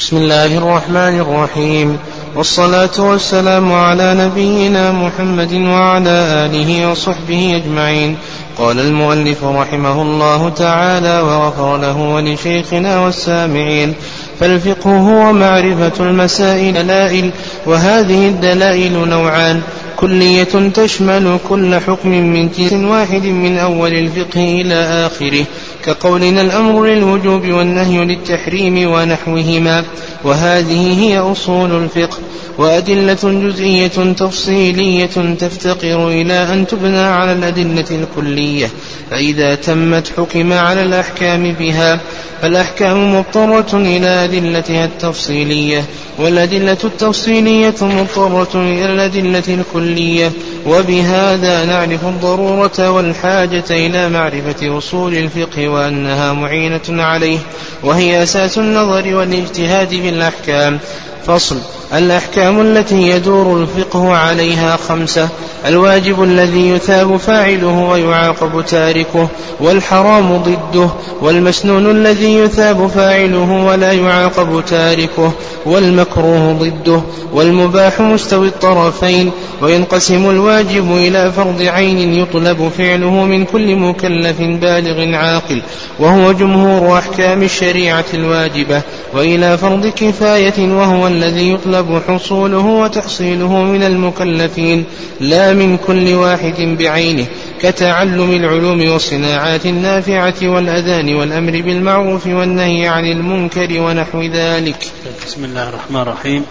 بسم الله الرحمن الرحيم. والصلاة والسلام على نبينا محمد وعلى آله وصحبه أجمعين. قال المؤلف رحمه الله تعالى وغفر له ولشيخنا والسامعين فالفقه هو معرفة المسائل دلائل وهذه الدلائل نوعان كلية تشمل كل حكم من جنس واحد من أول الفقه إلى آخره. كقولنا الأمر للوجوب والنهي للتحريم ونحوهما. وهذه هي أصول الفقه. وأدلة جزئية تفصيلية تفتقر إلى أن تبنى على الأدلة الكلية فإذا تمت حكم على الأحكام بها فالأحكام مضطرة إلى أدلتها التفصيلية والأدلة التفصيلية مضطرة إلى الأدلة الكلية وبهذا نعرف الضرورة والحاجة إلى معرفة أصول الفقه وأنها معينة عليه وهي أساس النظر والاجتهاد في الأحكام. فصل. الأحكام التي يدور الفقه عليها خمسة. الواجب الذي يثاب فاعله ويعاقب تاركه والحرام ضده والمسنون الذي يثاب فاعله ولا يعاقب تاركه والمكروه ضده والمباح مستوي الطرفين. وينقسم الواجب إلى فرض عين يطلب فعله من كل مكلف بالغ عاقل وهو جمهور أحكام الشريعة الواجبة. وإلى فرض كفاية وهو الذي يطلب حصوله وتحصيله من المكلفين لا من كل واحد بعينه كتعلم العلوم والصناعات النافعة والأذان والأمر بالمعروف والنهي عن المنكر ونحو ذلك. بسم الله الرحمن الرحيم.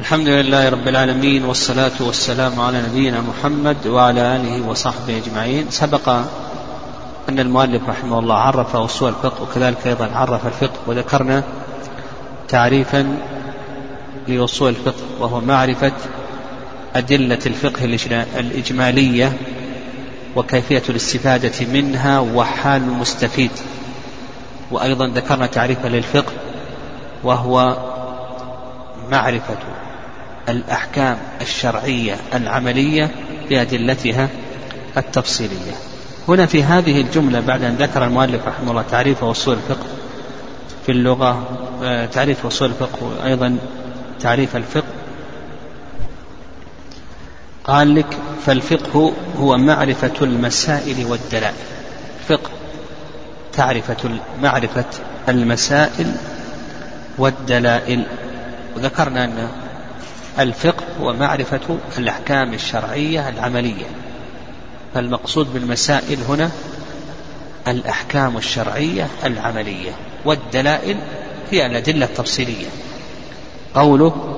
الحمد لله رب العالمين والصلاة والسلام على نبينا محمد وعلى آله وصحبه أجمعين. سبق أن المؤلف رحمه الله عرف أصول الفقه وكذلك أيضا عرف الفقه وذكرنا تعريفا لأصول الفقه وهو معرفة أدلة الفقه الإجمالية وكيفية الاستفادة منها وحال المستفيد. وأيضا ذكرنا تعريفا للفقه وهو معرفة الأحكام الشرعية العملية بأدلتها التفصيلية. هنا في هذه الجملة بعد أن ذكر المؤلف رحمه الله تعريف أصول الفقه في اللغة آه، تعريف أصول الفقه وأيضا تعريف الفقه. قال لك فالفقه هو معرفة المسائل والدلائل. فقه تعرفة معرفة المسائل والدلائل. وذكرنا أن الفقه هو معرفة الأحكام الشرعية العملية. فالمقصود بالمسائل هنا الأحكام الشرعية العملية والدلائل هي الأدلة التفصيلية. قوله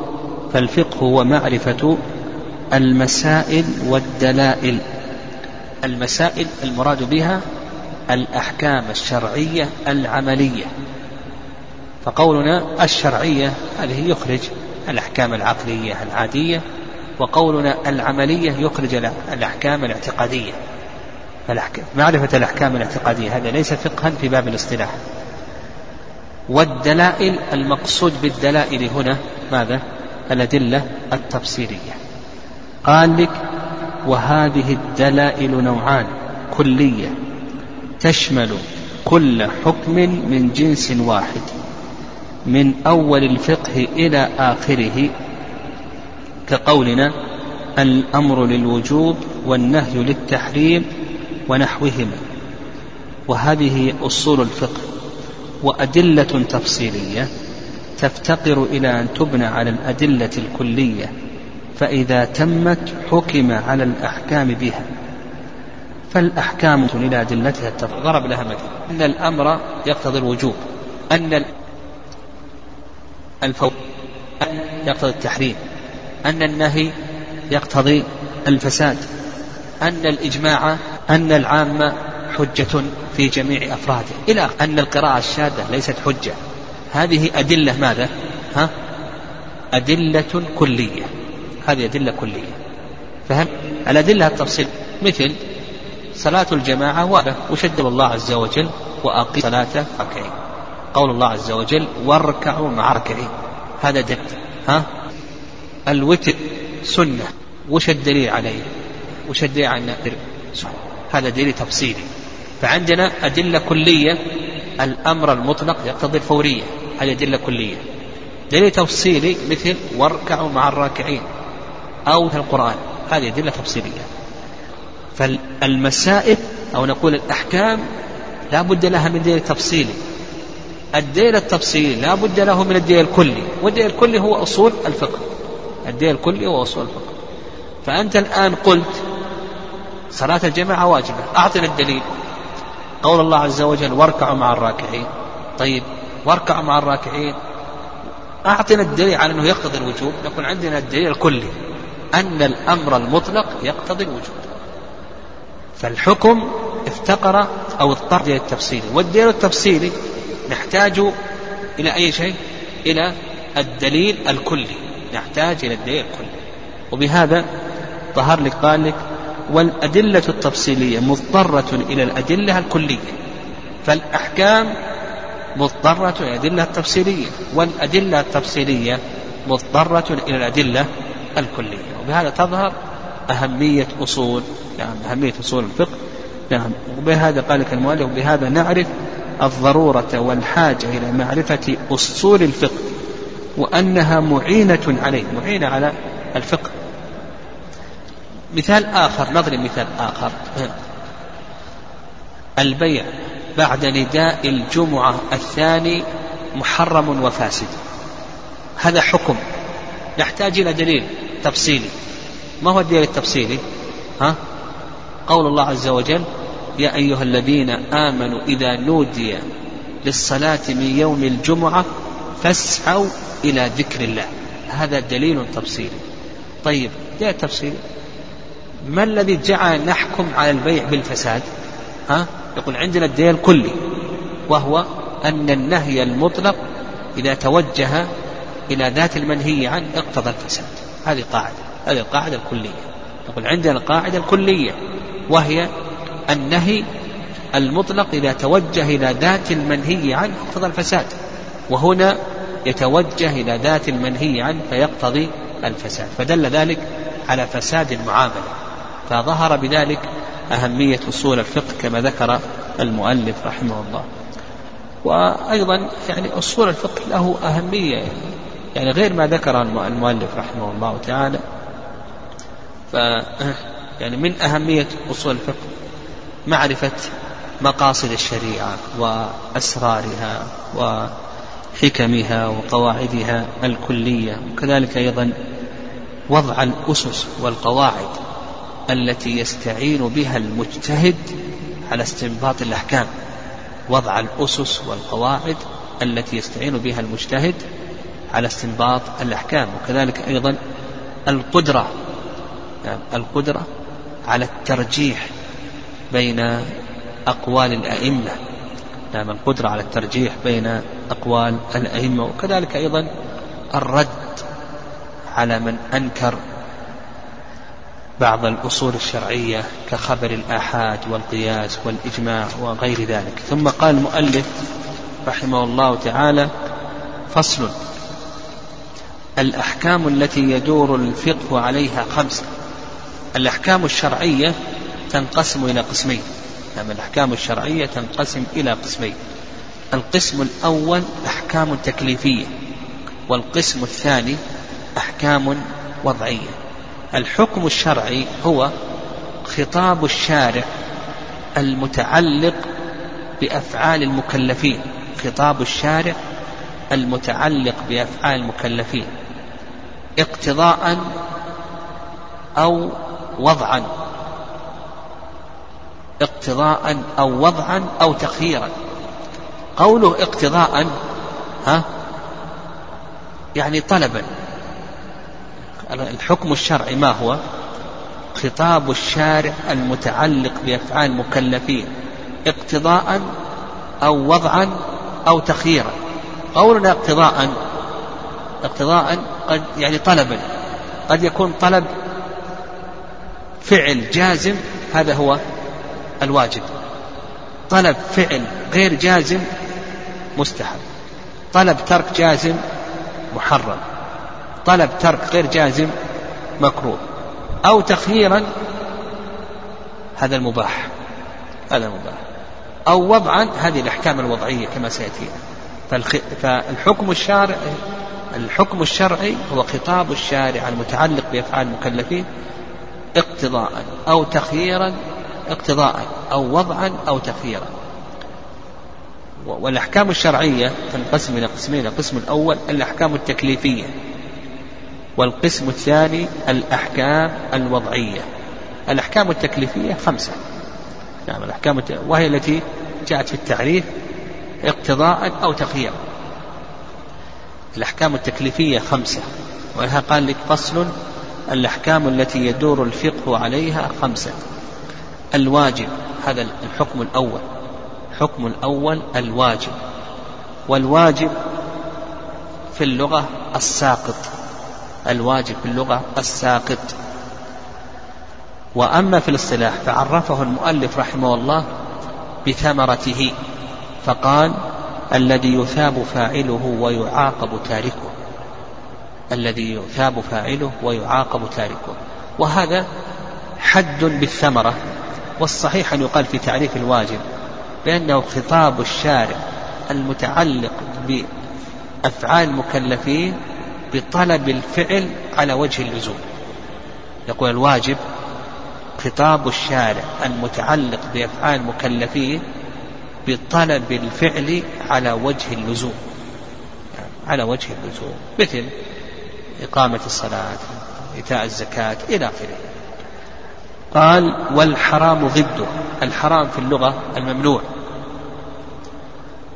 فالفقه هو معرفة المسائل والدلائل. المسائل المراد بها الأحكام الشرعية العملية. فقولنا الشرعية هذه يخرج الأحكام العقلية العادية وقولنا العملية يخرج الأحكام الاعتقادية. معرفة الأحكام الاعتقادية. هذا ليس فقها في باب الاصطلاح. والدلائل المقصود بالدلائل هنا ماذا؟ الأدلة التفسيرية. قال لك وهذه الدلائل نوعان كلية تشمل كل حكم من جنس واحد من أول الفقه إلى آخره كقولنا الأمر للوجوب والنهي للتحريم ونحوهما. وهذه أصول الفقه وأدلة تفصيلية تفتقر إلى أن تبنى على الأدلة الكلية فإذا تمت حكم على الأحكام بها. فالأحكام إلى أدلتها التفصيل ضرب لها مثل أن الأمر يقتضي الوجوب. أن الفور أن يقتضي التحريم. أن النهي يقتضي الفساد. أن الإجماع أن العامة حجة في جميع أفراده. إلى أن القراءة الشاذة ليست حجة. هذه أدلة ماذا؟ ها؟ أدلة كلية. هذه أدلة كلية. فهم؟ الأدلة التفصيل. مثل صلاة الجماعة واحدة وشد الله عز وجل وأقيم صلاة ركعين قول الله عز وجل واركعوا مع ركعين هذا دليل. ها؟ الوتر سنة. وش الدليل عليه؟ وش الدليل على هذا دليل تفصيلي. فعندنا أدلة كلية الأمر المطلق يقتضي الفورية. هذه أدلة كلية. دليل تفصيلي مثل واركعوا مع الراكعين أو مثل القرآن. هذه أدلة تفصيلية. فالمسائل أو نقول الأحكام لا بد لها من دليل تفصيلي. الدليل التفصيلي لا بد له من الدليل الكلي. والدليل الكلي هو أصول الفقه. الدليل الكلي هو أصول الفقه. فأنت الآن قلت صلاة الجماعة واجبة. أعطنا الدليل قول الله عز وجل واركعوا مع الراكعين. طيب واركعوا مع الراكعين. أعطنا الدليل على أنه يقتضي الوجوب. نقول عندنا الدليل الكلي. أن الأمر المطلق يقتضي الوجوب. فالحكم افتقر أو اضطر إلى التفصيل. والدليل التفصيلي نحتاج إلى أي شيء؟ إلى الدليل الكلي. نحتاج إلى الدليل الكلي. وبهذا ظهر لك قال لك والأدلة التفصيلية مضطرة إلى الأدلة الكلية فالأحكام مضطرة إلى الأدلة التفصيلية والأدلة التفصيلية مضطرة إلى الأدلة الكلية. وبهذا تظهر أهمية أصول نعم أهمية أصول الفقه نعم. وبهذا قال لك المؤلف وبهذا نعرف الضرورة والحاجة إلى معرفة أصول الفقه وأنها معينة عليه معينة على الفقه. مثال آخر نضرب مثال آخر. البيع بعد نداء الجمعة الثاني محرم وفاسد. هذا حكم. نحتاج إلى دليل تفصيلي. ما هو الدليل التفصيلي؟ ها؟ قول الله عز وجل يا أيها الذين آمنوا إذا نودي للصلاة من يوم الجمعة فاسعوا إلى ذكر الله. هذا دليل تفصيلي. طيب دليل تفصيلي. ما الذي جعل نحكم على البيع بالفساد؟ ها؟ يقول عندنا الدليل الكلي وهو أن النهي المطلق إذا توجه إلى ذات المنهي عنه اقتضى الفساد. هذه قاعدة هذه القاعدة الكلية. نقول عندنا القاعدة الكلية وهي النهي المطلق إذا توجه إلى ذات المنهي عنه اقتضى الفساد. وهنا يتوجه إلى ذات المنهي عنه فيقتضي الفساد. فدل ذلك على فساد المعاملة. فظهر بذلك أهمية أصول الفقه كما ذكر المؤلف رحمه الله. وأيضا يعني أصول الفقه له أهمية يعني غير ما ذكر المؤلف رحمه الله تعالى. ف يعني من أهمية أصول الفقه معرفة مقاصد الشريعة وأسرارها وحكمها وقواعدها الكلية وكذلك أيضا وضع الأسس والقواعد. التي يستعين بها المجتهد على استنباط الأحكام وضع الأسس والقواعد التي يستعين بها المجتهد على استنباط الأحكام وكذلك أيضا القدرة يعني القدرة على الترجيح بين أقوال الأئمة نعم القدرة على الترجيح بين أقوال الأئمة وكذلك أيضا الرد على من أنكر بعض الأصول الشرعية كخبر الآحاد والقياس والإجماع وغير ذلك. ثم قال المؤلف رحمه الله تعالى فصل الأحكام التي يدور الفقه عليها خمسة الأحكام الشرعية تنقسم إلى قسمين. نعم الأحكام الشرعية تنقسم إلى قسمين. القسم الأول أحكام تكليفية والقسم الثاني أحكام وضعية. الحكم الشرعي هو خطاب الشارع المتعلق بأفعال المكلفين. خطاب الشارع المتعلق بأفعال المكلفين. اقتضاء أو وضعا. اقتضاء أو وضعا أو تخييرا قوله اقتضاء ها يعني طلبا. الحكم الشرعي ما هو؟ خطاب الشارع المتعلق بأفعال المكلفين اقتضاء أو وضعا أو تخييرا. قولنا اقتضاء اقتضاء قد يعني طلبا. قد يكون طلب فعل جازم هذا هو الواجب. طلب فعل غير جازم مستحب. طلب ترك جازم محرم. طلب ترك غير جازم مكروه. أو تخييرا هذا المباح. هذا المباح. أو وضعا هذه الأحكام الوضعية كما سيأتي. فالحكم الشارع الحكم الشرعي هو خطاب الشارع المتعلق بأفعال المكلفين اقتضاء أو تخييرا اقتضاء أو وضعا أو تخييرا. والأحكام الشرعية تنقسم إلى قسمين القسم الأول الأحكام التكليفية. والقسم الثاني الأحكام الوضعية. الأحكام التكليفية خمسة. نعم الأحكام وهي التي جاءت في التعريف اقتضاء أو تخييرا الأحكام التكليفية خمسة. ولها قال لك فصل الأحكام التي يدور الفقه عليها خمسة. الواجب هذا الحكم الأول. الحكم الأول الواجب. والواجب في اللغة الساقط. الواجب في اللغة الساقط. وأما في الاصطلاح فعرفه المؤلف رحمه الله بثمرته فقال الذي يثاب فاعله ويعاقب تاركه. الذي يثاب فاعله ويعاقب تاركه. وهذا حد بالثمرة والصحيح أن يقال في تعريف الواجب بأنه خطاب الشارع المتعلق بأفعال المكلفين بطلب الفعل على وجه اللزوم. يقول الواجب خطاب الشارع المتعلق بأفعال المكلفين بطلب الفعل على وجه اللزوم. على وجه اللزوم مثل إقامة الصلاة إيتاء الزكاة إلى آخره. قال والحرام ضده الحرام في اللغة الممنوع.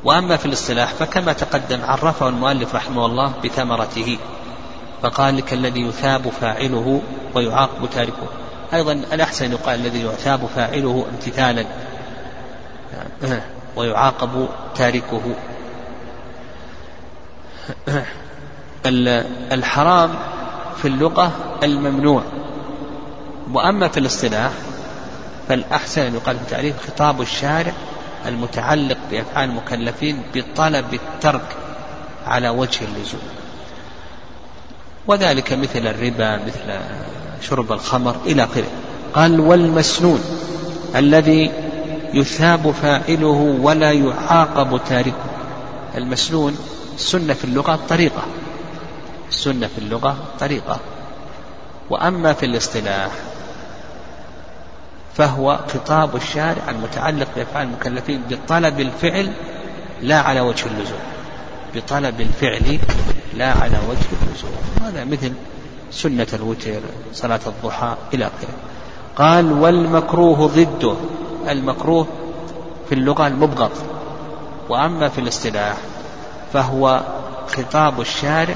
وأما في الاصطلاح فكما تقدم عرفه المؤلف رحمه الله بثمرته فقال لك الذي يثاب فاعله ويعاقب تاركه. أيضا الأحسن يقال الذي يثاب فاعله امتثالا ويعاقب تاركه. الحرام في اللغة الممنوع. وأما في الاصطلاح فالأحسن أن يقال في التعريف خطاب الشارع المتعلق بأفعال المكلفين بطلب الترك على وجه اللزوم. وذلك مثل الربا مثل شرب الخمر إلى آخره. قال والمسنون الذي يثاب فاعله ولا يعاقب تاركه. المسنون السنة في اللغة طريقة. السنة في اللغة طريقة. وأما في الاصطلاح فهو خطاب الشارع المتعلق بأفعال المكلفين بطلب الفعل لا على وجه اللزوم. بطلب الفعل لا على وجه اللزوم. هذا مثل سنة الوتر صلاة الضحى إلى آخره. قال والمكروه ضده. المكروه في اللغة المبغض وأما في الاصطلاح فهو خطاب الشارع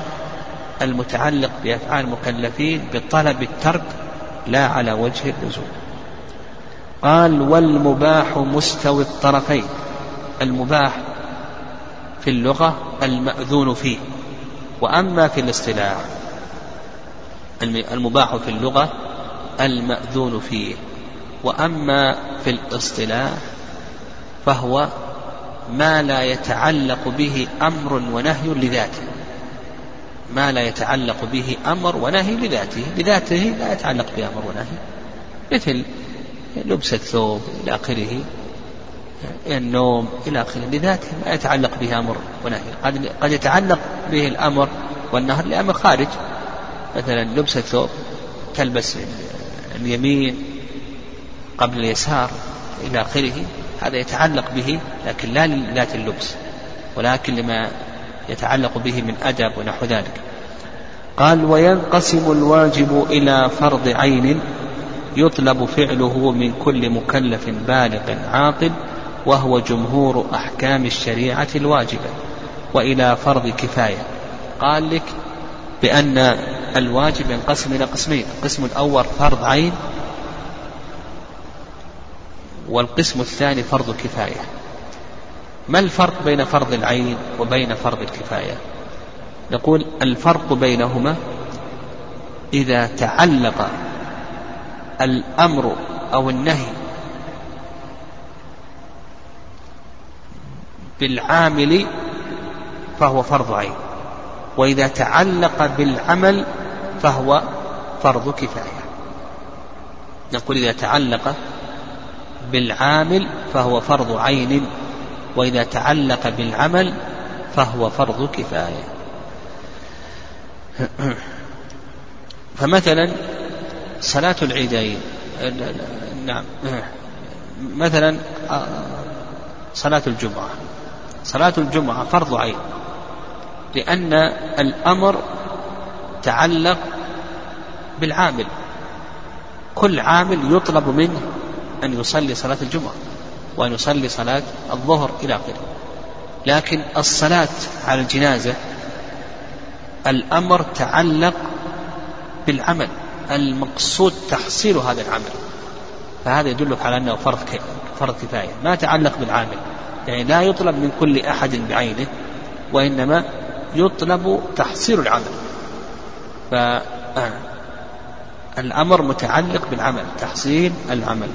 المتعلق بأفعال المكلفين بطلب الترك لا على وجه اللزوم. قال والمباح مستوي الطرفين المباح في اللغة المأذون فيه وأما في الاصطلاح المباح في اللغة المأذون فيه وأما في الاصطلاح فهو ما لا يتعلق به أمر ونهي لذاته ما لا يتعلق به أمر ونهي لذاته لذاته لا يتعلق بأمر ونهي مثل لبس الثوب إلى آخره. النوم إلى آخره. لذاته ما يتعلق به أمر ونهي. قد قد يتعلق به الأمر والنهر لأمر خارج. مثلا لبس الثوب تلبس اليمين قبل اليسار إلى آخره. هذا يتعلق به لكن لا لذات اللبس ولكن لما يتعلق به من أدب ونحو ذلك. قال وينقسم الواجب إلى فرض عين يطلب فعله من كل مكلف بالغ عاقل وهو جمهور أحكام الشريعة الواجبة وإلى فرض كفاية. قال لك بأن الواجب ينقسم إلى قسمين القسم الأول فرض عين والقسم الثاني فرض كفاية. ما الفرق بين فرض العين وبين فرض الكفاية؟ نقول الفرق بينهما إذا تعلق الأمر أو النهي بالعامل فهو فرض عين وإذا تعلق بالعمل فهو فرض كفاية. نقول إذا تعلق بالعامل فهو فرض عين وإذا تعلق بالعمل فهو فرض كفاية. فمثلا صلاة العيدين. نعم. مثلا صلاة الجمعة. صلاة الجمعة فرض عين لأن الأمر تعلق بالعامل. كل عامل يطلب منه أن يصلي صلاة الجمعة وأن يصلي صلاة الظهر إلى آخره. لكن الصلاة على الجنازة الأمر تعلق بالعمل. المقصود تحصيل هذا العمل. فهذا يدلك على أنه فرض فرض كفاية. ما تعلق بالعامل. يعني لا يطلب من كل أحد بعينه وإنما يطلب تحصيل العمل. فالأمر متعلق بالعمل تحصيل العمل.